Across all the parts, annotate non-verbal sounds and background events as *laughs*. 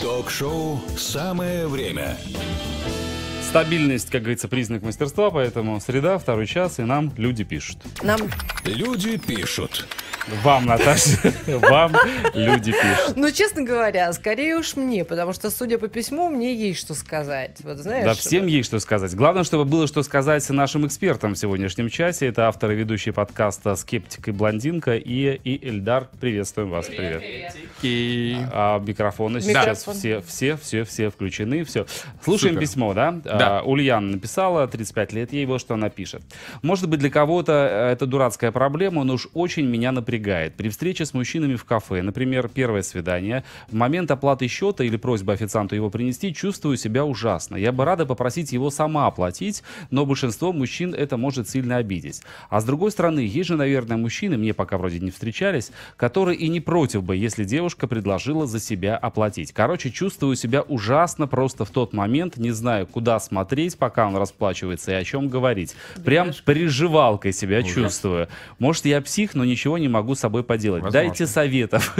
Ток-шоу «Самое время». Стабильность, как говорится, признак мастерства, поэтому среда, второй час, и нам люди пишут. Нам, Люди пишут. Вам, Наташа, вам люди пишут. ну, честно говоря, скорее уж мне, потому что, судя по письму, мне есть что сказать. Вот знаешь. Да, всем есть что сказать. Главное, чтобы было что сказать нашим экспертам в сегодняшнем часе. Это автор и ведущий подкаста «Скептик и блондинка» и, и Эльдар. Приветствуем вас. Привет. А, микрофоны сейчас Микрофон. все, все, все, все включены. Все. Слушаем Супер. письмо, да? Да. А, Ульяна написала, 35 лет ей, вот что она пишет. Может быть, для кого-то э, это дурацкая проблема, но уж очень меня напрягает. При встрече с мужчинами в кафе, например, первое свидание, в момент оплаты счета или просьбы официанту его принести, чувствую себя ужасно. Я бы рада попросить его сама оплатить, но большинство мужчин это может сильно обидеть. А с другой стороны, есть же, наверное, мужчины, мне пока вроде не встречались, которые и не против бы, если девушка предложила за себя оплатить. Короче, чувствую себя ужасно просто в тот момент, не знаю, куда смотреть, пока он расплачивается и о чем говорить. Прям приживалкой себя чувствую. Может, я псих, но ничего не могу с собой поделать. Возможно. Дайте советов.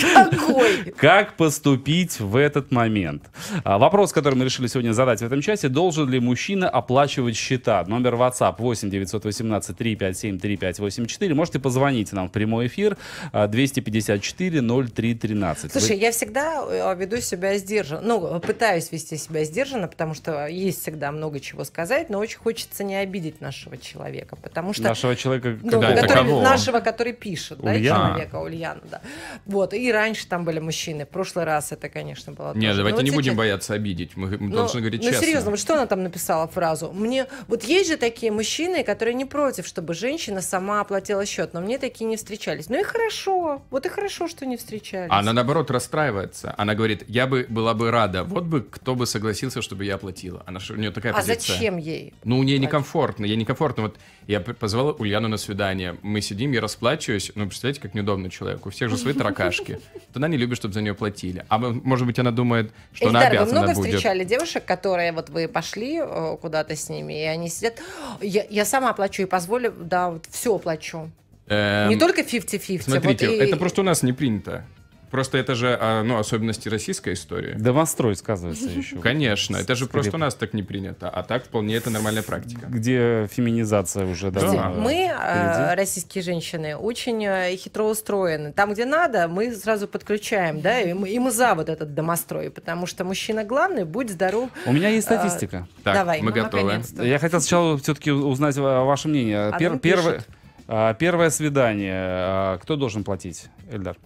Какой? Как поступить в этот момент? А, Вопрос, который мы решили сегодня задать в этом часе. Должен ли мужчина оплачивать счета? Номер WhatsApp 8 918 357 3584. Можете позвонить нам в прямой эфир а, 254 03 13. Слушай, я всегда э, веду себя сдержанно. Ну, пытаюсь вести себя сдержанно, потому что есть всегда много чего сказать, но очень хочется не обидеть нашего человека, потому что... Нашего человека, Ну, Да, который- нашего, который пишет, да, Ульяна? человека, Ульяна, да. Вот, и раньше там были мужчины, в прошлый раз это, конечно, было Нет, тоже. давайте Но вот не будем сейчас- бояться обидеть. Мы, мы Ну, должны говорить ну, честно. серьезно, вот что она там написала фразу? Мне вот есть же такие мужчины, которые не против, чтобы женщина сама оплатила счет, но мне такие не встречались. Ну и хорошо, вот и хорошо, что не встречались. А Она наоборот расстраивается. Она говорит, я бы была бы рада, вот бы кто бы согласился, чтобы я оплатила. Она у нее такая а позиция. зачем ей? Ну, мне платить? некомфортно, ей некомфортно. Вот я позвала Ульяну на свидание, мы сидим, я расплачиваюсь, ну, представляете, как неудобно человеку, у всех же свои таракашки. Вот Она не любит, чтобы за нее платили. А может быть, она думает, что она Эльдар, вы обязана много будет. встречали девушек, которые вот вы пошли э, куда-то с ними, и они сидят, я, я сама оплачу и позволю, да, вот все оплачу. Эм, Не только 50-50. Смотрите, вот и- это просто у нас не принято. Просто это же, а, ну, особенности российской истории. Домострой сказывается еще. Конечно, это же просто у нас так не принято, а так вполне это нормальная практика. Где феминизация уже. Да. Мы, э, впереди. российские женщины, очень э, хитро устроены. Там, где надо, мы сразу подключаем, да, и мы, и мы за вот этот домострой, потому что мужчина главный, будь здоров. У меня есть А, статистика. Так, Давай. мы Ну, готовы. Я хотел сначала все-таки узнать ва- ваше мнение. А Пер- первое, а, свидание. а, Кто должен платить, Эльдар?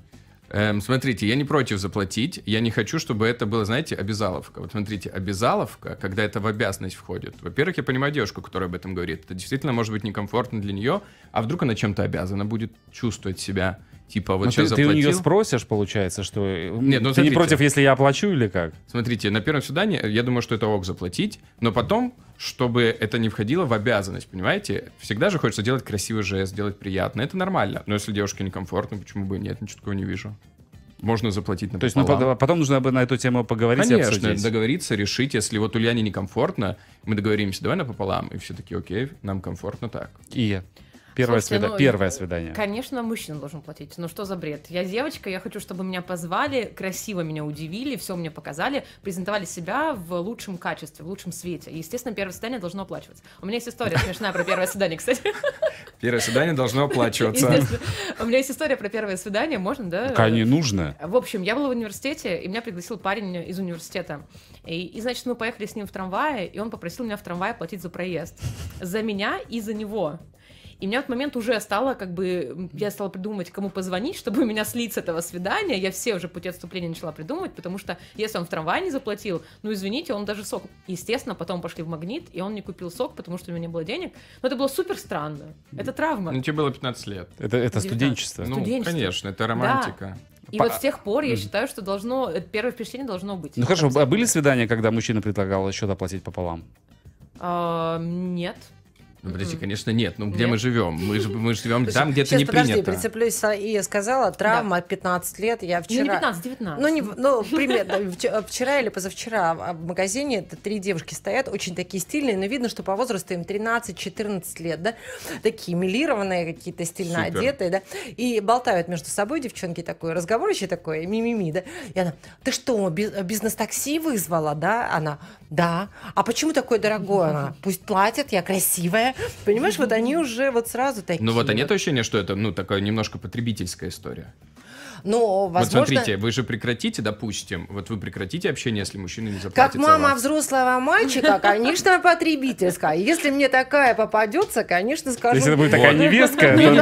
Эм, смотрите, я не против заплатить, я не хочу, чтобы это было, знаете, обязаловка. Вот смотрите, обязаловка, когда это в обязанность входит. Во-первых, я понимаю девушку, которая об этом говорит. Это действительно может быть некомфортно для нее, а вдруг она чем-то обязана будет чувствовать себя. Типа, вот Ну, сейчас ты, ты у нее заплатил. спросишь, получается, что... э, Нет, ну, ты не смотрите. против, если я оплачу или как? Смотрите, на первом свидании я думаю, что это ок заплатить, но потом, чтобы это не входило в обязанность, понимаете? Всегда же хочется делать красивый жест, сделать приятно. Это нормально. Но если девушке некомфортно, почему бы и нет? Ничего такого не вижу. Можно заплатить на То есть ну, потом нужно бы на эту тему поговорить и Конечно, обсудить. договориться, решить. Если вот Ульяне некомфортно, мы договоримся, давай напополам. И все таки окей, нам комфортно так. И первое, Слушайте, свида- ну, первое свидание. Конечно, мужчина должен платить. Ну что за бред? Я девочка, я хочу, чтобы меня позвали, красиво меня удивили, все мне показали, презентовали себя в лучшем качестве, в лучшем свете. И, естественно, первое свидание должно оплачиваться. У меня есть история смешная про первое свидание, кстати. Первое свидание должно оплачиваться. У меня есть история про первое свидание, можно, да? Пока не нужно. В общем, я была в университете, и меня пригласил парень из университета. И, и, значит, мы поехали с ним в трамвае, и он попросил меня в трамвае платить за проезд. За меня и за него. И меня в этот момент уже стало, как бы, я стала придумывать, кому позвонить, *laughs* чтобы меня слить с этого свидания. Я все уже пути отступления начала придумывать, потому что если он в трамвае не заплатил, ну, извините, он даже сок. Естественно, потом пошли в магнит, и он не купил сок, потому что у него не было денег. Но это было супер странно. Это травма. Ну, тебе было 15 лет. Это, это 19. студенчество. Ну, Студенчество. конечно, это романтика. И По- вот с тех пор я считаю, что должно, первое впечатление должно быть. Ну хорошо, а были свидания, когда мужчина предлагал счет оплатить пополам? А, нет. Ну, подожди, конечно, нет. Ну, где мы живем? Мы, же, мы живем *laughs* там, где это не подожди, принято. прицеплюсь. И я сказала, травма 15 лет. Я Ну, вчера... не 15, 19. Ну, не, в- ну, примерно. Вч- Вчера или позавчера в в магазине это три девушки стоят, очень такие стильные, но видно, что по возрасту им 13-14 лет, да, такие милированные, какие-то стильно Супер. одетые, да, и болтают между собой девчонки такой, разговорище такое, мимими, да, и она, ты что, би- бизнес-такси вызвала, да? Она, да. А почему такое дорогое? Она, пусть платят, я красивая. Понимаешь, вот они уже вот сразу такие. Ну вот, а нет ощущения, что это, ну, такая немножко потребительская история? Ну, возможно... Вот смотрите, вы же прекратите, допустим, вот вы прекратите общение, если мужчина не заплатит Как за мама вас. взрослого мальчика, *laughs* конечно, потребительская. Если мне такая попадется, конечно, скажу. Если это будет такая невестка, Не то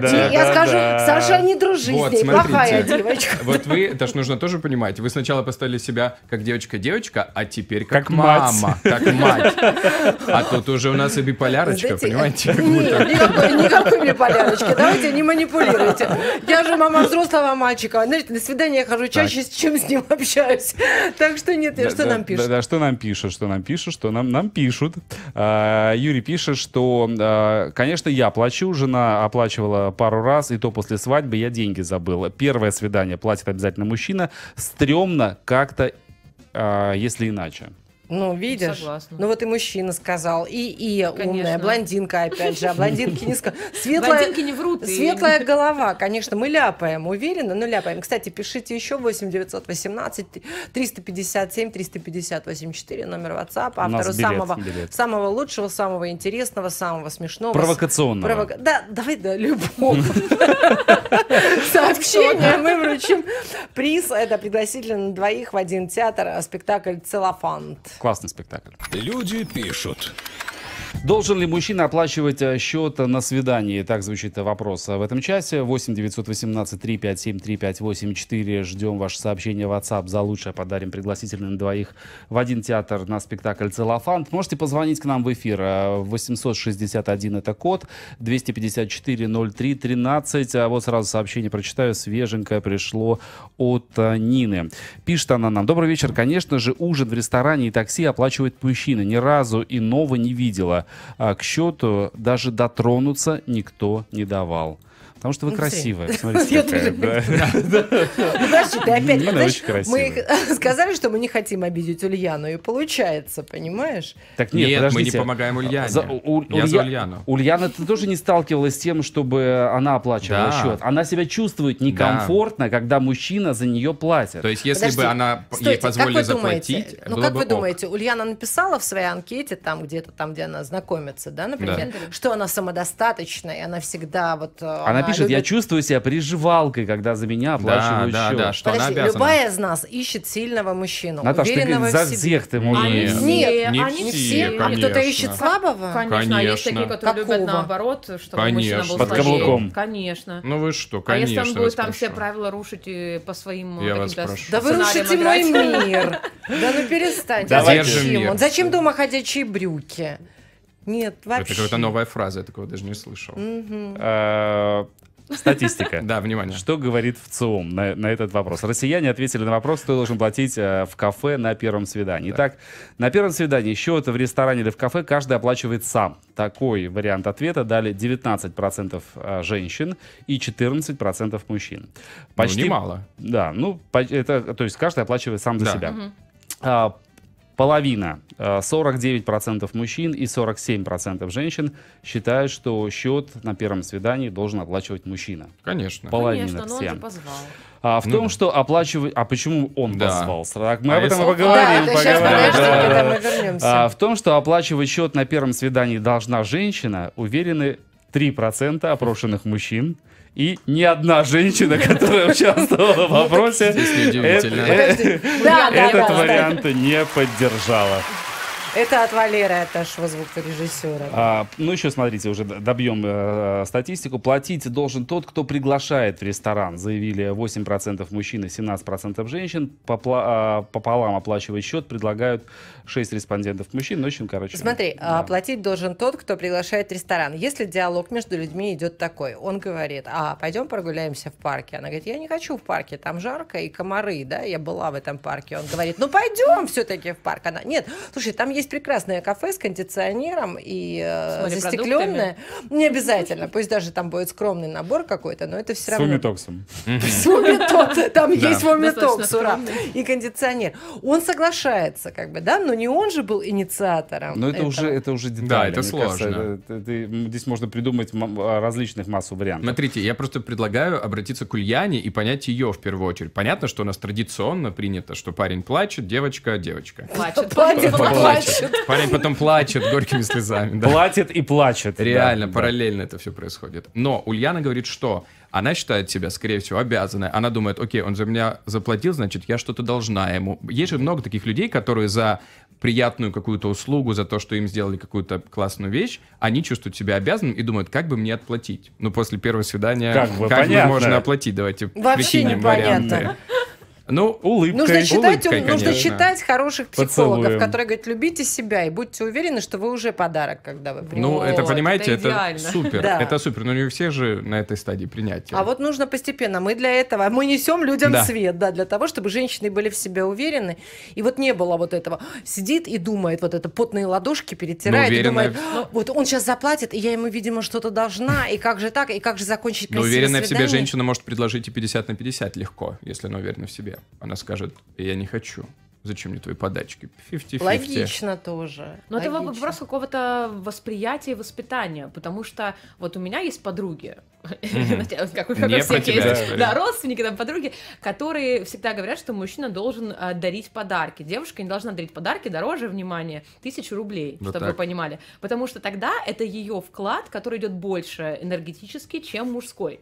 да, я скажу. Саша, не дружи с ней, плохая девочка. Вот вы, это ж нужно тоже понимать, вы сначала поставили себя как девочка-девочка, а теперь как, мама, как мать. А тут уже у нас и биполярочка, понимаете? как Нет, никакой биполярочки. Давайте не манипулируйте. Я же мама взрослого мальчика. Знаете, на свидание я хожу чаще, чем с ним общаюсь. *laughs* Так что нет, Да, что да, нам пишут? Да, да, что нам пишут, что нам пишут, что нам, нам пишут. А, Юрий пишет, что, а, конечно, я плачу, жена оплачивала пару раз, и то после свадьбы я деньги забыл. Первое свидание платит обязательно мужчина. Стремно как-то, а, если иначе. Ну, видишь? Согласна. Ну вот и мужчина сказал, и, и умная, блондинка опять же, а блондинки не сказали. Светлая, Блондинки не врут. и- Светлая голова, конечно, мы ляпаем, уверенно, но ляпаем. Кстати, пишите еще 8 918 357 358 4 номер WhatsApp, автору билет, самого, билет. самого лучшего, самого интересного, самого смешного. Провокационного. Провока- Да, давай, да, любого *laughs* сообщения мы вручим приз. Это пригласительный на двоих в один театр, а, спектакль «Целлофант». Классный спектакль. Люди пишут. Должен ли мужчина оплачивать э, счет на свидании? Так звучит вопрос в этом часе. 8 918 357 3584. Ждем ваше сообщение в WhatsApp. За лучшее подарим пригласительный на двоих в один театр на спектакль «Целлофант». Можете позвонить к нам в эфир. Э, 861 это код, 254 03 13. А вот сразу сообщение прочитаю. Свеженькое пришло от э, Нины. Пишет она нам. Добрый вечер. Конечно же, ужин в ресторане и такси оплачивает мужчина. Ни разу иного не видела. А к счету даже дотронуться никто не давал. Потому что вы Ну, красивая. *laughs* Смотрите, какая. *laughs* Подожди, ты опять, Нина знаешь, очень красивая. мы *laughs* сказали, что мы не хотим обидеть Ульяну, и получается, понимаешь? Так нет, мы не помогаем Ульяне. Я за Улья- Ульяну. Ульяна ты тоже не сталкивалась с тем, чтобы она оплачивала счет. Она себя чувствует некомфортно, когда мужчина за нее платит. То есть, если бы она ей вы заплатить, думаете, ну как вы думаете, Ульяна написала в своей анкете, там где-то, там, где она знакомится, да, например, что она самодостаточная, она всегда вот... э, она, пишет, я любит- чувствую себя приживалкой, когда за меня оплачивают да, счет. да, что она Подожди, обязана. любая из нас ищет сильного мужчину, Наташ, ты уверенного за в себе. всех ты можешь. Они Нет. все, Нет, не они все, все. А кто-то конечно. ищет слабого? Конечно, а есть Конечно. такие, которые любят Какого? наоборот, чтобы мужчина Конечно. был Под каблуком. Конечно. Ну вы что, а конечно. если он будет там все правила рушить и по своим э, Я вас прошу. Да вы рушите мой *laughs* мир. Да ну перестаньте. А зачем? Зачем дома ходячие брюки? Нет, вообще. Это какая-то новая фраза, я такого даже не слышал. Э, Статистика. Да, внимание. Что говорит ВЦИОМ на, на этот вопрос? Россияне ответили на вопрос, кто должен платить э, в кафе на первом свидании. Итак, на первом свидании счет в ресторане или в кафе каждый оплачивает сам. Такой вариант ответа дали 19% э, женщин и 14% мужчин. Ну, немало. Да, ну, это, то есть каждый оплачивает сам за Да. себя. А, половина, э, 49% мужчин и 47% женщин считают, что счет на первом свидании должен оплачивать мужчина. Конечно. Половина Конечно, но он всем. же позвал. А в Ну том, да. что оплачивать... А почему он Да. позвал? Так, мы А об этом и если- поговорим. Да, поговорим, да, да. вернемся. А, в том, что оплачивать счет на первом свидании должна женщина, уверены 3% опрошенных мужчин. И ни одна женщина, *laughs* которая участвовала в вопросе, э- да, этот вариант не поддержала. Это от Валеры, от нашего звукорежиссера. А, ну, еще смотрите, уже добьем э, статистику. Платить должен тот, кто приглашает в ресторан. Заявили 8% мужчин и 17% женщин. Попла- а, пополам оплачивать счет предлагают 6 респондентов мужчин. Ну, общем, короче. Смотри, да. а, платить должен тот, кто приглашает в ресторан. Если диалог между людьми идет такой, он говорит, а, пойдем прогуляемся в парке. Она говорит, я не хочу в парке, там жарко и комары, да, я была в этом парке. Он говорит, ну пойдем все-таки в парк. Она, нет, слушай, там есть есть прекрасное кафе с кондиционером и э, С застекленное. Не обязательно, пусть даже там будет скромный набор какой-то, но это все С равно. вомитоксом. *laughs* С вомиток, Там есть вомитокс, ура. И кондиционер. Он соглашается, как бы, да, но не он же был инициатором. Но это уже, это уже детали. Да, это сложно. здесь можно придумать различных массу вариантов. Смотрите, я просто предлагаю обратиться к Ульяне и понять ее в первую очередь. Понятно, что у нас традиционно принято, что парень плачет, девочка девочка. Плачет. Платит, плачет. Парень потом плачет горькими слезами. да. Платит и плачет. Реально, Да, да. параллельно это все происходит. Но Ульяна говорит, что она считает себя, скорее всего, обязанной. Она думает, окей, он за меня заплатил, значит, я что-то должна ему. Есть же много таких людей, которые за приятную какую-то услугу, за то, что им сделали какую-то классную вещь, они чувствуют себя обязанным и думают, как бы мне отплатить. Ну, после первого свидания, Как бы, понятно. можно оплатить? Давайте Вообще прикинем непонятно. варианты. Ну, Улыбкой. Нужно читать, улыбкой, нужно читать хороших психологов, Поцелуем. которые говорят, любите себя и будьте уверены, что вы уже подарок, когда вы примете. ну, это, Вот, понимаете, это это, супер. Да. Это супер, но не у всех же на этой стадии принятия. А вот нужно постепенно. Мы для этого, мы несем людям Да. свет, да, для того, чтобы женщины были в себе уверены. И вот не было вот этого. Сидит и думает, вот это потные ладошки перетирает, Ну, и думает, «Ну, вот он сейчас заплатит, и я ему, видимо, что-то должна, и как же так, и как же закончить Но уверенная в себе свидание?» женщина может предложить и 50 на 50 легко, если она уверена в себе. Она скажет, я не хочу. Зачем мне твои подачки? 50-50. Логично тоже. Но это логично. вопрос какого-то восприятия и воспитания, потому что вот у меня есть подруги, *laughs* как у есть, да, родственники, там, подруги, которые всегда говорят, что мужчина должен а, дарить подарки. Девушка не должна дарить подарки дороже, внимание, тысячу рублей, Вот чтобы так. вы понимали. Потому что тогда это ее вклад, который идет больше энергетически, чем мужской.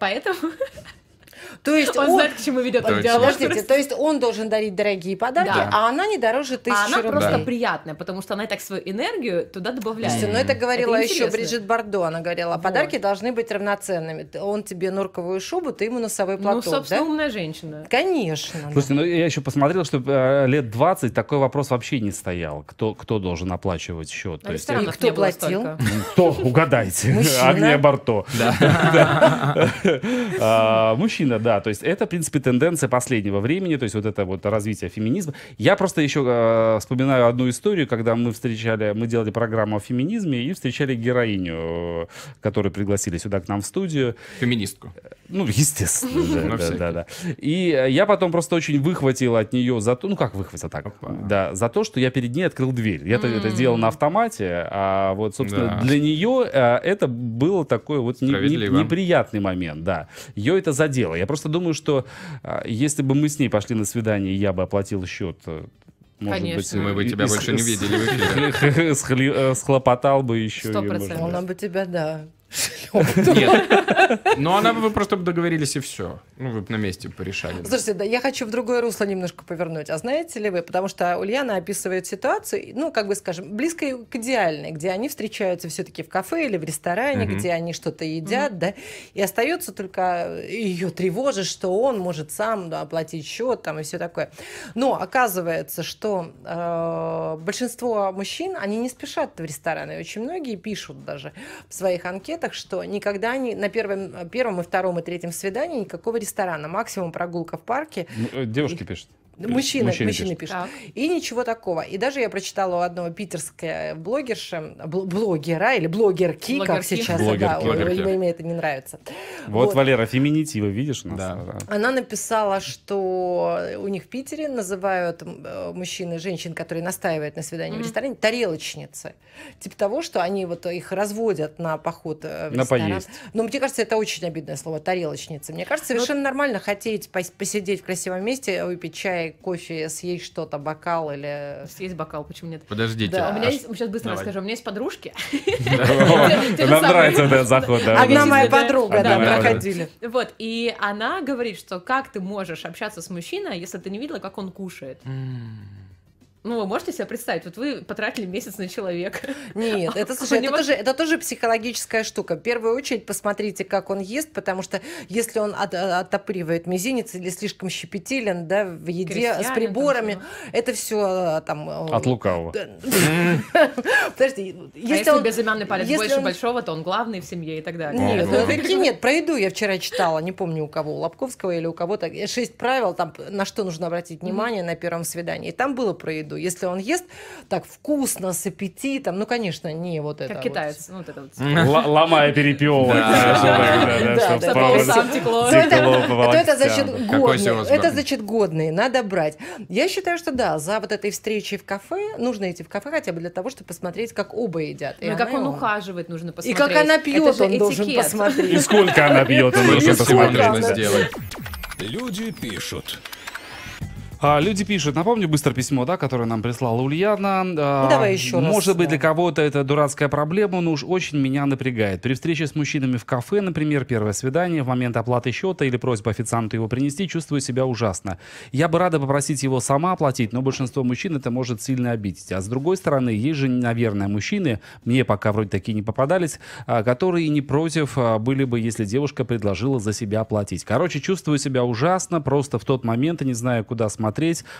Поэтому *laughs* То есть он он, знает, к чему ведет этот диалог. Подождите, то есть он должен дарить дорогие подарки, Да. а она не дороже тысячи А она рублей. просто Да. приятная, потому что она и так свою энергию туда добавляет. Слушайте, ну это говорила Это еще. Бриджит Бардо. Она говорила, Вот. подарки должны быть равноценными. Он тебе норковую шубу, ты ему носовой Ну, платок, собственно, да? умная женщина. Конечно. да. Слушайте, ну я еще посмотрел, что э, лет 20 такой вопрос вообще не стоял. Кто, кто должен оплачивать счет? На То есть, ресторанах кто платил? столько. кто? Угадайте. Мужчина. Агния Барто. *laughs* *laughs* А, Мужчина, да. То есть это, в принципе, тенденция последнего времени, то есть вот это вот развитие феминизма. Я просто еще э, вспоминаю одну историю, когда мы встречали, мы делали программу о феминизме и встречали героиню, э, которую пригласили сюда к нам в студию. Феминистку. Ну, естественно, *laughs* да, да, да, да. И э, я потом просто очень выхватил от нее за то, ну как выхватил так, Опа. да, за то, что я перед ней открыл дверь. Я это М. сделал на автомате, а вот, собственно, Да. для нее э, это было такой вот не- не- Справедливо. неприятный момент, да. Ее это задело. Я просто думаю, что э, если бы мы с ней пошли на свидание, и я бы оплатил счет, э, может Конечно. быть, Мы бы тебя и больше с- не видели в эфире. *laughs* схли- э, Схлопотал бы еще. Сто процентов. Она бы тебя, да. Нет. *laughs* Ну, она бы вы просто бы договорились и все. Ну, вы бы на месте порешали. Слушайте, да, я хочу в другое русло немножко повернуть. А знаете ли вы, потому что Ульяна описывает ситуацию, ну, как бы скажем, близкой к идеальной, где они встречаются все-таки в кафе или в ресторане, Мгм. где они что-то едят, да, и остается только ее тревожит, что он может сам да, оплатить счет там и все такое. Но оказывается, что э, большинство мужчин, они не спешат в рестораны. Очень многие пишут даже в своих анкетах, что никогда не на первом, первом и втором и третьем свидании никакого ресторана. Максимум прогулка в парке. Ну, э, Девушки пишут. Мужчины, Мужчины мужчины, пишут. пишут. Так. И ничего такого. И даже я прочитала у одного питерская блогерша, бл- блогера или блогерки, как Блогерки. сейчас, Блогерки, да, блогерки. ой, мне это не нравится. Вот, Валера, феминитивы, видишь у нас? Да. Она написала, что у них в Питере называют э, мужчин и женщин, которые настаивают на свидании в Мгм. ресторане, тарелочницы. Типа того, что они вот их разводят на поход э, в На ресторан. поесть. Но мне кажется, это очень обидное слово тарелочница. Мне кажется, совершенно нормально хотеть пос- посидеть в красивом месте, выпить чай, кофе, съесть что-то, бокал или... Есть бокал, почему нет? Подождите. Да. А у меня а есть, сейчас быстро Давай. расскажу, у меня есть подружки. *laughs* *laughs* Нам нравится этот заход. Одна моя подруга, да, проходили. Вот, и она говорит, что как ты можешь общаться с мужчиной, если ты не видела, как он кушает? Ну, вы можете себе представить, вот вы потратили месяц на человека. Нет, *laughs* это, слушай, него- это, тоже, это тоже психологическая штука. В первую очередь посмотрите, как он ест, потому что если он от- оттопыривает мизинец или слишком щепетилен да, в еде Крестьянин с там приборами, всё. это все там... От лукавого. *laughs* Подожди, А если он... безымянный палец больше большого, то он главный в семье и так далее. Нет, ну, нет, про еду я вчера читала, не помню у кого, у Лобковского или у кого-то, шесть правил, там, на что нужно обратить внимание на первом свидании. И там было про еду. Виду. Если он ест так вкусно, с аппетитом, ну, конечно, не вот это Как вот. китаец. Ну, вот это вот. Ломая перепелок. Да. Да, *laughs* текло. То это, значит годные. Это значит годные, надо брать. Я считаю, что да, за вот этой встречей в кафе нужно идти в кафе хотя бы для того, чтобы посмотреть, как оба едят. Ну, и как он и ухаживает, нужно И посмотреть. как она пьет, он должен этикет. посмотреть. И сколько она бьет, он должен посмотреть. Люди пишут. А, люди пишут, напомню быстро письмо, да, которое нам прислала Ульяна. А, Ну, давай еще раз, Может быть, да. для кого-то это дурацкая проблема, но уж очень меня напрягает. При встрече с мужчинами в кафе, например, первое свидание, в момент оплаты счета или просьба официанту его принести, чувствую себя ужасно. Я бы рада попросить его сама оплатить, но большинство мужчин это может сильно обидеть. А с другой стороны, есть же, наверное, мужчины, мне пока вроде такие не попадались, а, которые не против а, были бы, если девушка предложила за себя оплатить. Короче, чувствую себя ужасно, просто в тот момент и не знаю, куда смотреть,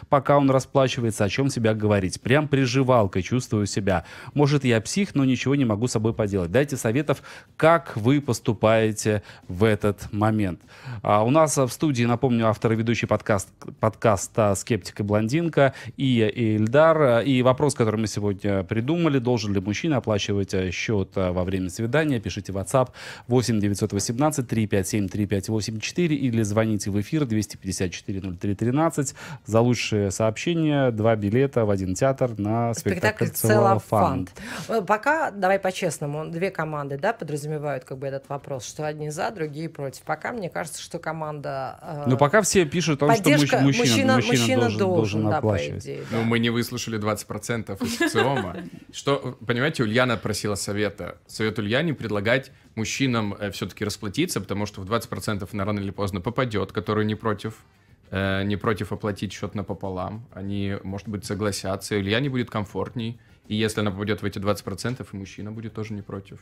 пока он расплачивается, о чем себя говорить. Прям приживалкой чувствую себя. Может, я псих, но ничего не могу с собой поделать. Дайте советов, как вы поступаете в этот момент. А, у нас в студии, напомню, автор и ведущий подкаст, подкаста «Скептик и блондинка» и Ильдар. И вопрос, который мы сегодня придумали, должен ли мужчина оплачивать а, счет а, во время свидания, пишите в WhatsApp 8 918 357 3584 или звоните в эфир 254 03 13 за лучшее сообщение, два билета в один театр на спектакль, Спектакль. Э, Пока, давай по-честному, две команды, да, подразумевают как бы этот вопрос, что одни за, другие против. Пока мне кажется, что команда... э, Ну, пока все пишут о том, что мужчина, мужчина, мужчина должен, должен да, по оплачивать. идее, Ну, да. мы не выслушали 20% из ЦИОМа. *laughs* Что, понимаете, Ульяна просила совета. Совет Ульяне предлагать мужчинам все-таки расплатиться, потому что в 20% она рано или поздно попадет, который не против э, не против оплатить счет напополам. Они, может быть, согласятся, и Ульяне будет комфортней. И если она попадет в эти 20%, и мужчина будет тоже не против.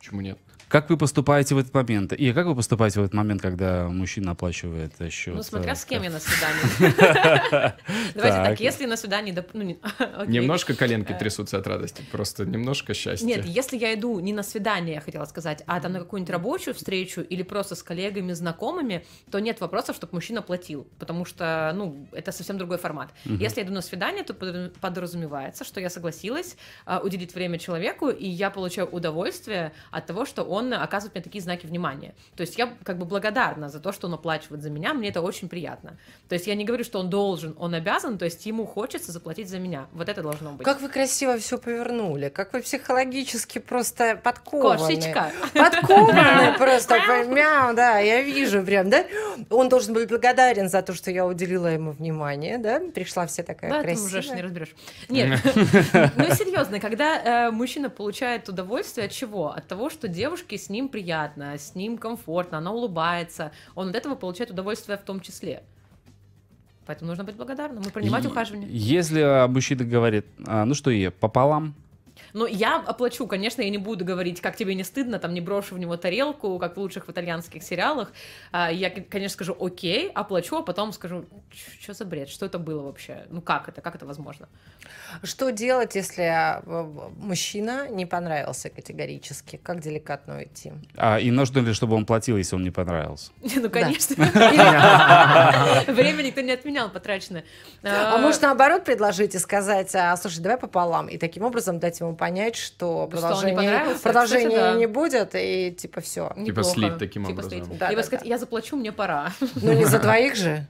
Почему нет? Как вы поступаете в этот момент? И как вы поступаете в этот момент, когда мужчина оплачивает э, счет? Ну, смотря э, с кем я на свидании. *laughs* Давайте Так. если на свидании... ну. *laughs* Немножко коленки трясутся от радости, просто немножко счастья. Нет, если я иду не на свидание, я хотела сказать, а там на какую-нибудь рабочую встречу или просто с коллегами, знакомыми, то нет вопросов, чтобы мужчина платил, потому что, ну, это совсем другой формат. Если я иду на свидание, то подра- подразумевается, что я согласилась а, уделить время человеку, и я получаю удовольствие от того, что он оказывает мне такие знаки внимания. То есть я как бы благодарна за то, что он оплачивает за меня, мне это очень приятно. То есть я не говорю, что он должен, он обязан, то есть ему хочется заплатить за меня. Вот это должно быть. Как вы красиво все повернули, как вы психологически просто подкованы. Кошечка. Подкованный *laughs* просто, мяу, да, я вижу прям, да. Он должен быть благодарен за то, что я уделила ему внимание, да. Пришла вся такая Да, красивая. ты уже не разберешь. Нет, *laughs* ну серьезно, когда э, мужчина получает удовольствие от чего? От того, что девушке с ним приятно, с ним комфортно, она улыбается, он от этого получает удовольствие в том числе. Поэтому нужно быть благодарным и принимать И- ухаживание. Если мужчина говорит, а, ну что, и пополам, Но я оплачу, конечно, я не буду говорить, как тебе не стыдно, там не брошу в него тарелку, как в лучших в итальянских сериалах. А, Я, конечно, скажу окей, оплачу, а потом скажу, что за бред, что это было вообще? Ну как это, как это возможно? Что делать, если э, мужчина не понравился категорически? Как деликатно уйти? а, и нужно ли, чтобы он платил, если он не понравился? *laughs* Ну, конечно. *laughs* Время никто не отменял потраченное. А может, наоборот, предложить и сказать, а, слушай, давай пополам, и таким образом дать ему понять, что Что не продолжения, Кстати, да. не будет, и типа все. Типа слить таким Типа образом. слить. Да, Либо да, сказать, да. я заплачу, мне пора. Ну не за *laughs* двоих же.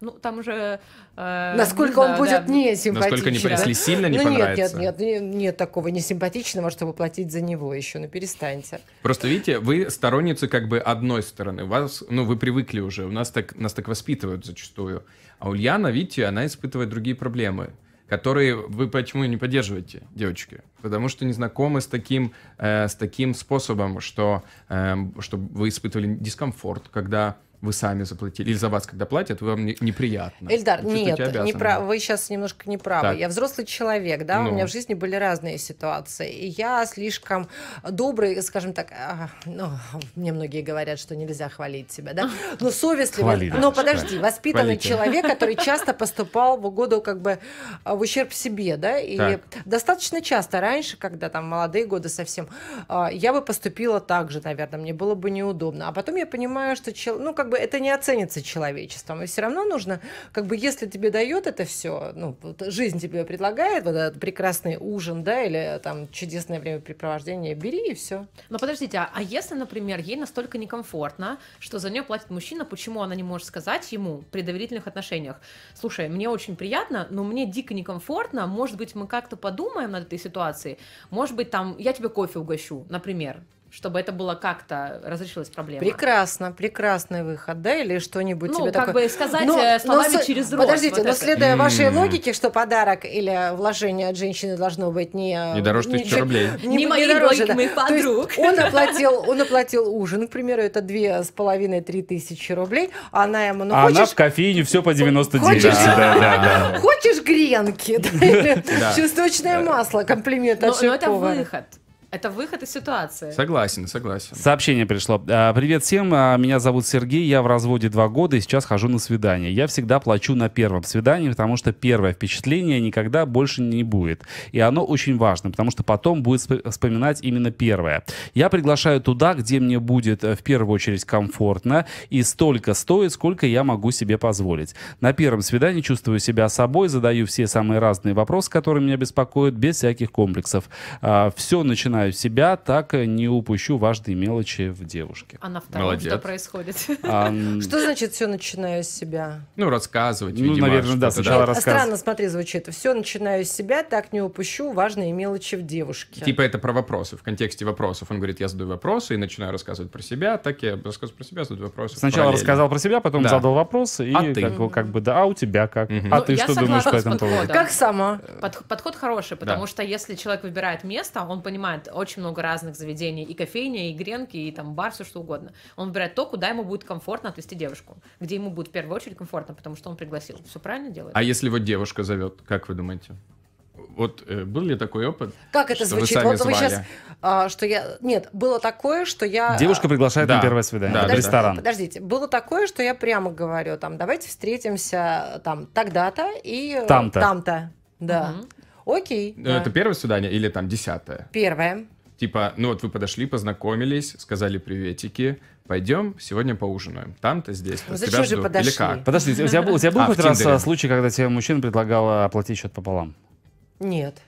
Ну, там уже... э, Насколько ну он да, будет да. не симпатичен. Насколько не да? если сильно не ну, нет, понравится. нет, нет, нет, нет такого несимпатичного, чтобы платить за него еще. Ну перестаньте. Просто видите, вы сторонницы как бы одной стороны. Вас, ну, вы привыкли уже. У нас так, нас так воспитывают зачастую. А Ульяна, видите, она испытывает другие проблемы, которые вы почему не поддерживаете, девочки? Потому что не знакомы с таким, э, с таким способом, что, эм, чтобы вы испытывали дискомфорт, когда вы сами заплатили, или за вас, когда платят, вам не- неприятно. Эльдар, Вы нет, не прав- вы сейчас немножко не правы. Так. Я взрослый человек, да, у Ну. меня в жизни были разные ситуации. И я слишком добрый, скажем так, а, ну, мне многие говорят, что нельзя хвалить себя, да, но совестливый. Хвали, но подожди, воспитанный Хвалите. человек, который часто поступал в угоду как бы а, в ущерб себе, да, и Так. достаточно часто раньше, когда там молодые годы совсем, а, я бы поступила так же, наверное, мне было бы неудобно. А потом я понимаю, что, чел- ну, как бы это не оценится человечеством. И все равно нужно, как бы, если тебе дает это все, ну, жизнь тебе предлагает вот этот прекрасный ужин, да, или там чудесное времяпрепровождение, бери и все. Но подождите, а, а если, например, ей настолько некомфортно, что за нее платит мужчина, почему она не может сказать ему при доверительных отношениях, слушай, мне очень приятно, но мне дико некомфортно, может быть, мы как-то подумаем над этой ситуацией, может быть, там, я тебе кофе угощу, например, чтобы это было как-то разрешилась проблема. Прекрасно, прекрасный выход, да, или что-нибудь Ну, тебе как такое. бы сказать Но- э, словами но через рот. Подождите, вот но это. следуя вашей М. логике, что подарок или вложение от женщины должно быть не... Не дороже тысячи не- рублей. Не моей логики, моих То есть подруг. Он оплатил, он оплатил ужин, к примеру, это две с половиной-три тысячи рублей, а она ему, ну а она хочешь... в кофейне все по 99. Хочешь? Да, да, да. *laughs* Хочешь гренки? Да, или Да. Чесночное масло, комплимент от но это выход. Это выход из ситуации. Согласен, согласен. Сообщение пришло. А, Привет всем, а, меня зовут Сергей, я в разводе два года и сейчас хожу на свидание. Я всегда плачу на первом свидании, потому что первое впечатление никогда больше не будет. И оно очень важно, потому что потом будет спо- вспоминать именно первое. Я приглашаю туда, где мне будет э, в первую очередь комфортно и столько стоит, сколько я могу себе позволить. На первом свидании чувствую себя собой, задаю все самые разные вопросы, которые меня беспокоят, без всяких комплексов. Все начинаю с себя, так не упущу важные мелочи в девушке. А на втором Молодец. что происходит? А, *laughs* Что значит все начинаю с себя? Ну, рассказывать, Ну, видимо, наверное, да, сначала Нет, рассказ. Странно, смотри, звучит. Все начинаю с себя, так не упущу важные мелочи в девушке. Типа это про вопросы, в контексте вопросов. Он говорит, я задаю вопросы и начинаю рассказывать про себя, так я рассказываю про себя, задаю вопросы. Сначала параллельно. рассказал про себя, потом Да. задал вопросы и А ты? как, бы- как бы да, а у тебя как? Мгм. А Ну, ты что думаешь по этому поводу? Как сама? Под- подход хороший, потому что если человек выбирает место, он понимает очень много разных заведений, и кофейня, и гренки, и там бар, все что угодно. Он выбирает то, куда ему будет комфортно отвезти девушку, где ему будет в первую очередь комфортно, потому что он пригласил. Все правильно делает? А если вот девушка зовет, как вы думаете? Вот э, был ли такой опыт? Как это Что вы звучит? сами Вот вы звали? сейчас, а, что я... Нет, было такое, что я... Девушка приглашает Да. на первое свидание Да, да. ресторан. Подождите, было такое, что я прямо говорю, там, давайте встретимся там тогда-то и э, Там-то. там-то. Да. Мгм. Окей. Ну, да. Это первое свидание или там десятое? Первое. Типа, ну вот вы подошли, познакомились, сказали приветики, пойдем сегодня поужинаем. Там-то, здесь-то. Ну, зачем же жду. подошли? Или как? Подождите, у тебя был, у тебя был А, в хоть раз Тиндере. а, случай, когда тебе мужчина предлагал оплатить счет пополам? Нет.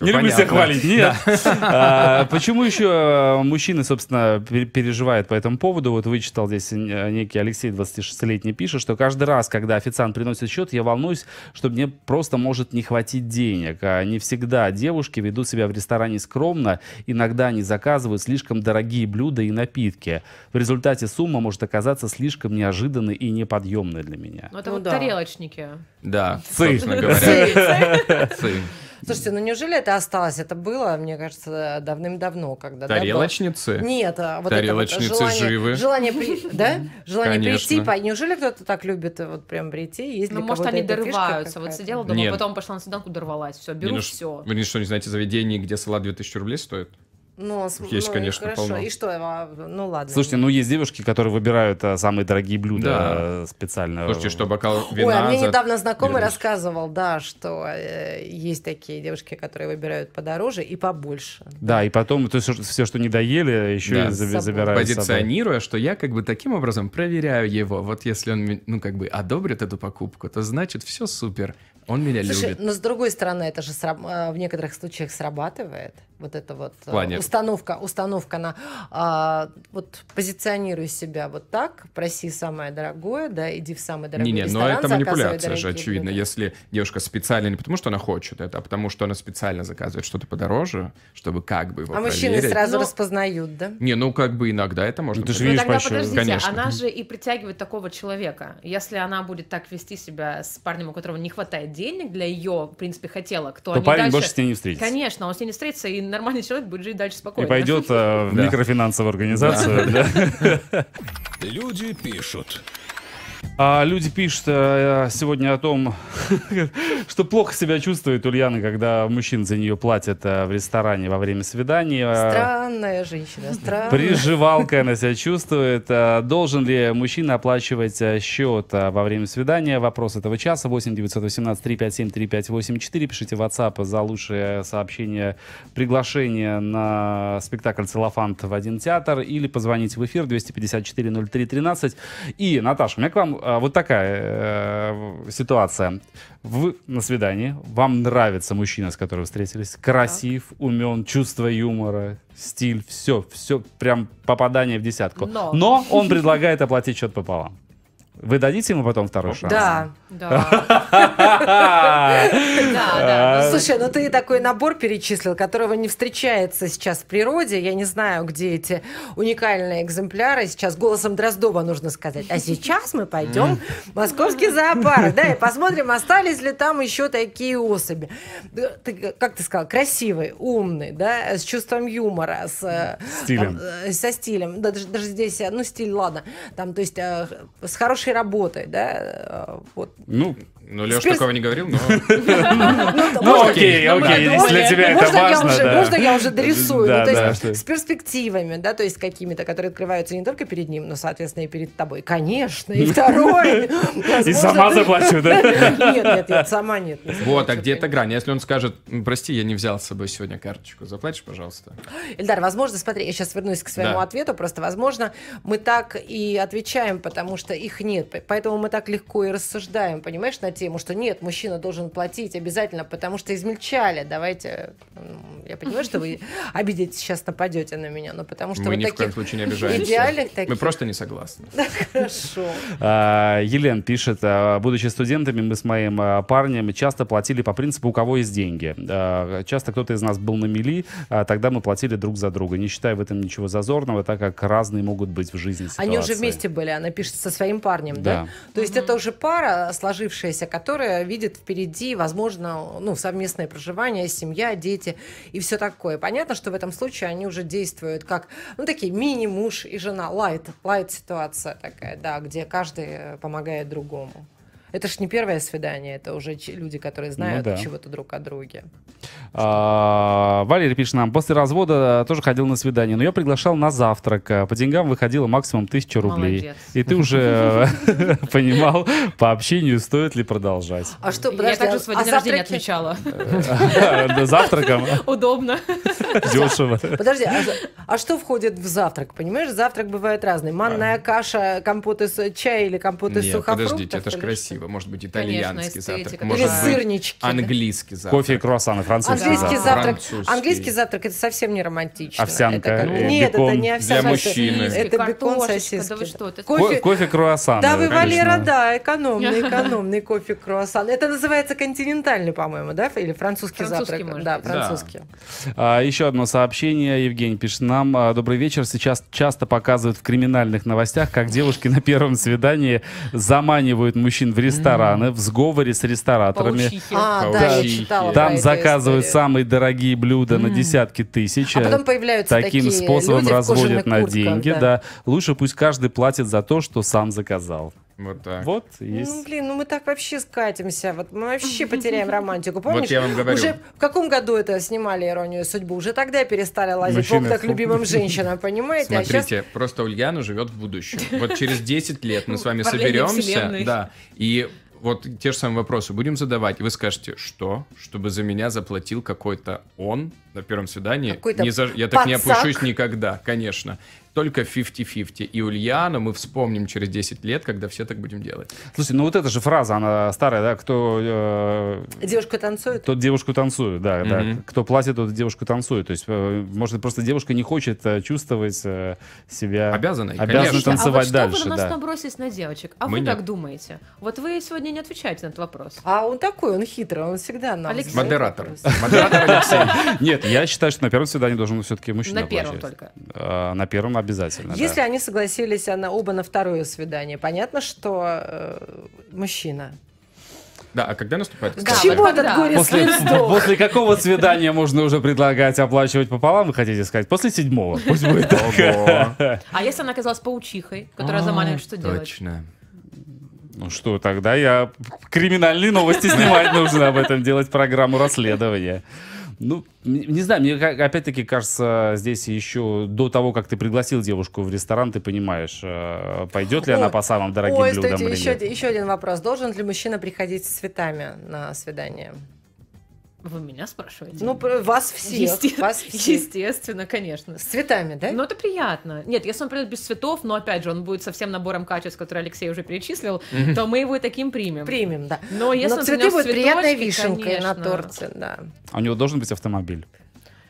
Не люблю себя хвалить, нет. А, Почему еще э, мужчины, собственно, пер- переживают по этому поводу? Вот вычитал здесь э, некий Алексей, 26-летний, пишет, что каждый раз, когда официант приносит счет, я волнуюсь, что мне просто может не хватить денег. А не всегда девушки ведут себя в ресторане скромно, иногда они заказывают слишком дорогие блюда и напитки. В результате сумма может оказаться слишком неожиданной и неподъемной для меня. Ну, это Ну вот тарелочники. Да, собственно говоря. Цы. Слушайте, ну неужели это осталось? Это было, мне кажется, давным-давно, когда... да, было- Тарелочницы? Нет, а вот Тарелочницы это вот желание, живы. Желание, при- *laughs* да? Желание Конечно. прийти, по- неужели кто-то так любит э, вот прям прийти? Есть Ну, может, они дорываются. Вот сидела дома, Нет. потом пошла на свиданку, дорвалась. Все, Не, беру ну ш- все. Вы что, не знаете заведений, где салат 2000 рублей стоит? Ну, с- Есть, ну, конечно, хорошо. полно. И что? а, Ну ладно. Слушайте, ну есть девушки, которые выбирают а, самые дорогие блюда Да. э, специально. Слушайте, что бокал Ой, вина а мне за недавно знакомый перед- рассказывал, да, что э, есть такие девушки, которые выбирают подороже и побольше. Да, и потом то есть, все, что не доели, еще Да. и собой. забирают с собой. позиционируя, что я как бы таким образом проверяю его. Вот если он, ну, как бы одобрит эту покупку, то значит все супер. Он меня Слушай, любит. но с другой стороны, это же сраб- э, в некоторых случаях срабатывает. Вот эта вот э, плане? установка, установка на а, вот позиционируй себя вот так, проси самое дорогое, да, иди в самый дорогой Не-не, но ресторан, это заказывай манипуляция же, очевидно. блюда. Если девушка специально, не потому что она хочет это, а потому что она специально заказывает что-то подороже, чтобы как бы его А мужчины проверить. сразу Но- распознают, да? Не, ну как бы иногда это можно Ну, ты же проверить. Ну видишь тогда подождите, Конечно. она же и притягивает такого человека. Если она будет так вести себя с парнем, у которого не хватает денег для ее, в принципе, хотелок, то, То они парень дальше... больше с ней не встретится. Конечно, он с ней не встретится, и нормальный человек будет жить дальше И спокойно. пойдет э, в Да. микрофинансовую организацию. да. Люди пишут. А люди пишут э, сегодня о том, *laughs* что плохо себя чувствует Ульяна, когда мужчин за нее платят э, в ресторане во время свидания. Странная женщина, странная. Приживалкой она себя чувствует. А, Должен ли мужчина оплачивать а, счет а, во время свидания? Вопрос этого часа. 8 918 357 3584. Пишите в WhatsApp за лучшее сообщение, приглашение на спектакль «Целлофант» в один театр. Или позвоните в эфир 254 03 13. И, Наташа, у меня к вам а, вот такая э, ситуация. Вы на свидании, вам нравится мужчина, с которым встретились, красив, умен, чувство юмора, стиль, все, все, прям попадание в десятку. Но. он предлагает оплатить счет пополам. Вы дадите ему потом второй шанс? Да. Да, *laughs* да, да. Ну, слушай, ну ты такой набор перечислил, которого не встречается сейчас в природе. Я не знаю, где эти уникальные экземпляры. Сейчас голосом Дроздова нужно сказать. А сейчас мы пойдем в московский зоопарк, да, и посмотрим, остались ли там еще такие особи. Ты, как ты сказал, красивый, умный, да, с чувством юмора, с э, Стилем. там, э, со стилем. Да, даже, даже здесь, э, ну, стиль, ладно, там, то есть с хорошей работой, да, э, вот. Ну, Ну, Леш Спирс- такого не говорил, но... ну окей, ну, окей, если для тебя это важно. Можно я уже дорисую? Ну, то есть с перспективами, да, то есть какими-то, которые открываются не только перед ним, но, соответственно, и перед тобой. Конечно, и *laughs* второй. И сама заплачу, да? Нет, нет, нет, сама нет. не Вот, а где эта грань? Если он скажет, «М, прости, я не взял с собой сегодня карточку, заплатишь, пожалуйста? Эльдар, возможно, смотри, я сейчас вернусь к своему ответу, просто, возможно, мы так и отвечаем, потому что их нет, поэтому мы так легко и рассуждаем, понимаешь, на тему, что нет, мужчина должен платить обязательно, потому что измельчали, давайте, я понимаю, что вы *laughs* обидитесь, сейчас нападете на меня, но потому что Мы вот ни в коем случае не обижаемся. идеальных таких, Мы просто не согласны. *laughs* хорошо. А, Елен пишет, а, будучи студентами, мы с моим а, парнем часто платили по принципу, у кого есть деньги. Часто кто-то из нас был на мели, а тогда мы платили друг за друга, не считая в этом ничего зазорного, так как разные могут быть в жизни ситуации. Они уже вместе были, она пишет со своим парнем, да? Да. То есть это уже пара сложившаяся, которая видит впереди, возможно, ну, совместное проживание, семья, дети и все такое. Понятно, что в этом случае они уже действуют как, ну, такие мини-муж и жена, лайт, лайт ситуация такая, да, где каждый э, помогает другому. Это ж не первое свидание, это уже люди, которые знают да. чего-то друг о друге. А, Валерий пишет нам, после развода тоже ходил на свидание, но я приглашал на завтрак. А, По деньгам выходило максимум тысяча рублей. Молодец. И ты уже э, *laughs* понимал по общению, стоит ли продолжать. А что, Я подожди, также а- свой а день рождения отмечала. *laughs* Завтраком *laughs* Удобно. дешево. Подожди, а, а что входит в завтрак? Понимаешь, завтрак бывает разный. Манная каша, компот из чая или компот из сухофруктов? подождите, это ж или красиво. Может быть, Конечно, итальянский эстетика, завтрак. да. Может быть, сырнички. да? английский завтрак. Кофе и круассаны, французский Английский завтрак. завтрак, Французский. английский завтрак это совсем не романтично. Овсянка, Это как- э, Нет, бекон это не для овсянка. это- мужчины. Это бекон сосиски. да вы что, это Ко- Кофе, Кофе, круассаны. да, вы, конечно. Валера, да, экономный, *laughs* экономный кофе круассан. Это называется континентальный, по-моему, да? Или французский, Французский, завтрак? может Да, быть. французский. А, еще одно сообщение. Евгений пишет нам. а, Добрый вечер. Сейчас часто показывают в криминальных новостях, как девушки на первом свидании заманивают мужчин в рестораны в сговоре с рестораторами. Паучихи. А, да, я Паучихи. читала про Там эту заказывают историю. самые дорогие блюда на десятки тысяч. А потом появляются Таким такие способом люди в разводят кожаных на куртках, деньги. да. Да. Лучше пусть каждый платит за то, что сам заказал. Вот так. Вот Ну, есть. блин, ну мы так вообще скатимся. Вот мы вообще потеряем романтику. *laughs* Помнишь? я вам говорю. Уже в каком году это снимали иронию судьбы? Уже тогда перестали лазить Мужчины в окна к любимым женщинам, понимаете? А сейчас Смотрите, просто Ульяна живет в будущем. Вот через 10 лет мы с вами соберемся, да, и вот те же самые вопросы будем задавать. И вы скажете, что? Чтобы за меня заплатил какой-то он на первом свидании? Какой-то Не за- Я так не пацак. опущусь никогда, конечно. Только 50-50. И Ульяну мы вспомним через 10 лет, когда все так будем делать. Слушайте, ну вот эта же фраза, она старая, да, кто э, девушка танцует. тот девушку танцует, да, да. Мгм. Кто платит, тот девушку танцует. То есть, э, может, просто девушка не хочет э, чувствовать э, себя... Обязанной, Обязана конечно. а танцевать вот дальше, что вы на нас да. набросились на девочек? А Мы вы нет. как думаете? Вот вы сегодня не отвечаете на этот вопрос. А он такой, он хитрый, он всегда нам Алексей. Модератор. Модератор Алексей. *laughs* Нет, я считаю, что на первом свидании должен все-таки мужчина На первом только. Э, На первом обязательно, да. Если они согласились она оба на второе свидание, понятно, что э, мужчина. Да, а когда наступает? Да, вот этот горестный После, после какого свидания можно уже предлагать оплачивать пополам, вы хотите сказать? После седьмого. Пусть будет так. А если она оказалась паучихой, которая А, заманивает, что делать? Точно. Ну что, тогда я криминальные новости снимать нужно об этом, делать программу расследования. Ну, не знаю, мне опять-таки кажется, здесь еще до того, как ты пригласил девушку в ресторан, ты понимаешь, э, пойдет ли она Ой, по самым дорогим Ой, блюдам стойте, или еще, нет. еще один вопрос. Должен ли мужчина приходить с цветами на свидание? Вы меня спрашиваете? Ну, вас всех. Есте- Вас всех. Естественно, конечно. С цветами, да? Ну, это приятно. Нет, если он придет без цветов, но опять же, он будет со всем набором качеств, который Алексей уже перечислил, то мы его и таким примем. Примем, да. Но если Но он цветы будут приятной вишенкой на конечно. торте, да. А у него должен быть автомобиль.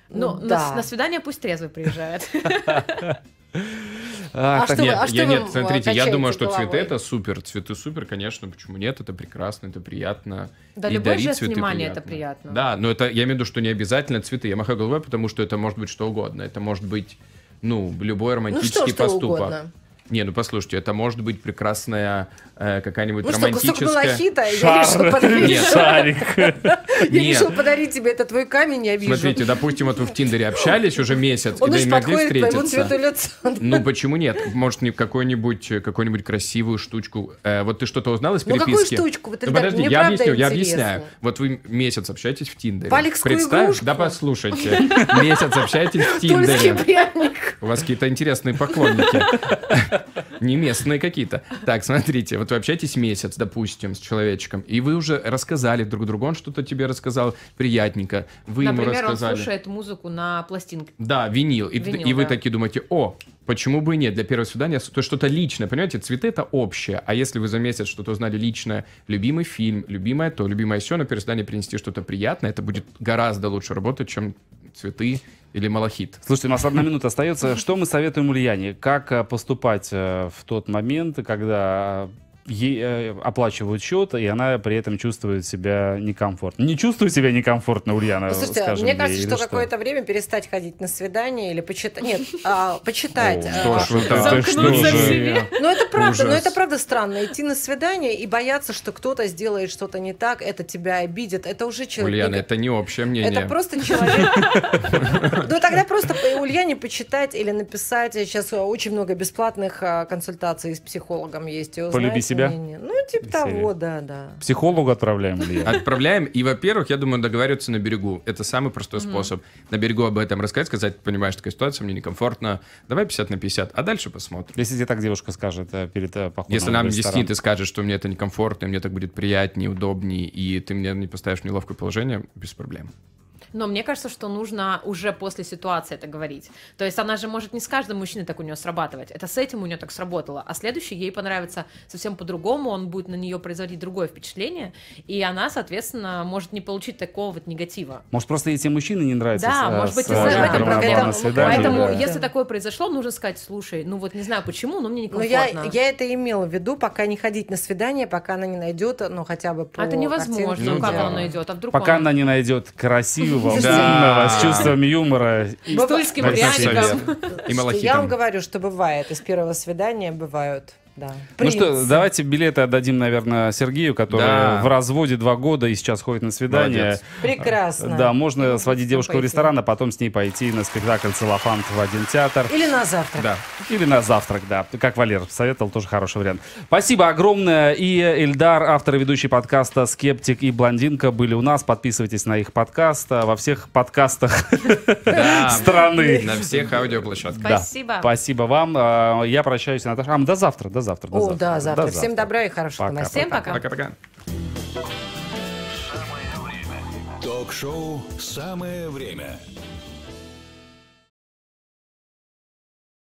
Ну, Ну, на, да. на свидание пусть трезвый приезжает. *laughs* *laughs* А, А так что вы- Нет, а что я, вы, нет, смотрите, я думаю, что цветы головой? это супер, цветы супер, конечно, почему нет, это прекрасно, это приятно. Да, И любой дарить жест цветы внимания это приятно. Да, но это, я имею в виду, что не обязательно цветы, я махаю головой, потому что это может быть что угодно, это может быть, ну, любой Ну романтический что, что поступок. угодно. Не, ну послушайте, это может быть прекрасная э, какая-нибудь Ну что, кусок романтическая... малахита, я решил подарить. Нет. Шарик. *laughs* Я решил подарить тебе, это твой камень, я вижу. Смотрите, допустим, вот вы в Тиндере общались уже месяц, и не могли встретиться. Ну почему нет? Может, не какой-нибудь э, какую-нибудь красивую штучку. Э, вот ты что-то узнал из Ну, переписки? какую штучку? Ну, подожди, я объясню, я объясняю. Вот вы месяц общаетесь в Тиндере. Валикскую Представь, да послушайте. *laughs* Месяц общаетесь в Тиндере. У вас какие-то интересные поклонники. Не местные какие-то. Так, смотрите, вот вы общаетесь месяц, допустим, с человечком, и вы уже рассказали друг другу, он что-то тебе рассказал приятненько, вы ему Например, он рассказали. слушает музыку на пластинке. Да, винил. И, Винил, и вы да. такие думаете, о, почему бы и нет, для первого свидания, то что-то личное, понимаете, цветы это общее, а если вы за месяц что-то узнали личное, любимый фильм, любимое то, любимое все, на первое свидание принести что-то приятное, это будет гораздо лучше работать, чем цветы или малахит. Слушайте, у нас одна минута остается. Что мы советуем Ульяне? Как э, поступать э, в тот момент, когда ей э, оплачивают счет, и она при этом чувствует себя некомфортно? Не чувствует себя некомфортно, Ульяна, Ну, Слушайте, скажем мне ей, кажется, или что какое-то время перестать ходить на свидание или почитать. Нет, а, почитать. О, а, что так, Замкнуться что в же? себе. Ну, это правда, но это правда странно. Идти на свидание и бояться, что кто-то сделает что-то не так, это тебя обидит. Это уже человек. Ульяна, это не общее мнение. Это просто человек. *laughs* Ну, тогда просто по Ульяне почитать или написать. Сейчас очень много бесплатных а, консультаций с психологом есть. Полюби себя? Мнение. Ну, типа того, да, да. Психологу отправляем, Илья. Отправляем, и, во-первых, я думаю, договариваться на берегу. Это самый простой способ. На берегу об этом рассказать, сказать, понимаешь, такая ситуация, мне некомфортно, давай 50 на 50, а дальше посмотрим. Если тебе так девушка скажет э, перед э, походом Если нам объяснит и скажет, что мне это некомфортно, и мне так будет приятнее, удобнее, и ты меня не поставишь в неловкое положение, без проблем. Но мне кажется, что нужно уже после ситуации это говорить. То есть она же может не с каждым мужчиной так у нее срабатывать. Это с этим у нее так сработало. А следующий ей понравится совсем по-другому, он будет на нее производить другое впечатление, и она, соответственно, может не получить такого вот негатива. Может, просто эти мужчины не нравятся Да, с, может быть, с, и э, она проблема. была на свидании, Поэтому, да. если такое произошло, нужно сказать, слушай, ну вот не знаю почему, но мне Но я, некомфортно. я это имела в виду, пока не ходить на свидание, пока она не найдет, ну, хотя бы по А это невозможно. Ну как да. он найдет, а вдруг Пока он она не найдет красивого, Да. умного, с чувством юмора. и- с тульским пряником. И Я вам говорю, что бывает. Из первого свидания бывают, да. Ну что, давайте билеты отдадим, наверное, Сергею, который Да. в разводе два года и сейчас ходит на свидание. Молодец. Прекрасно. Да, можно сводить девушку в пойти. ресторан, а потом с ней пойти на спектакль «Целлофант» в один театр. Или на завтра. Да. Или на завтрак, да. Как Валер советовал, тоже хороший вариант. Спасибо огромное. И Эльдар, автор и ведущий подкаста «Скептик» и «Блондинка» были у нас. Подписывайтесь на их подкаст а, во всех подкастах *laughs* *laughs* страны. На всех аудиоплощадках. Спасибо. Спасибо вам. А, Я прощаюсь, Наташа. А, до завтра, до завтра. До О, завтра. да, завтра. До Всем добра и хорошего Пока. Всем пока. Пока-пока. Ток-шоу «Самое время».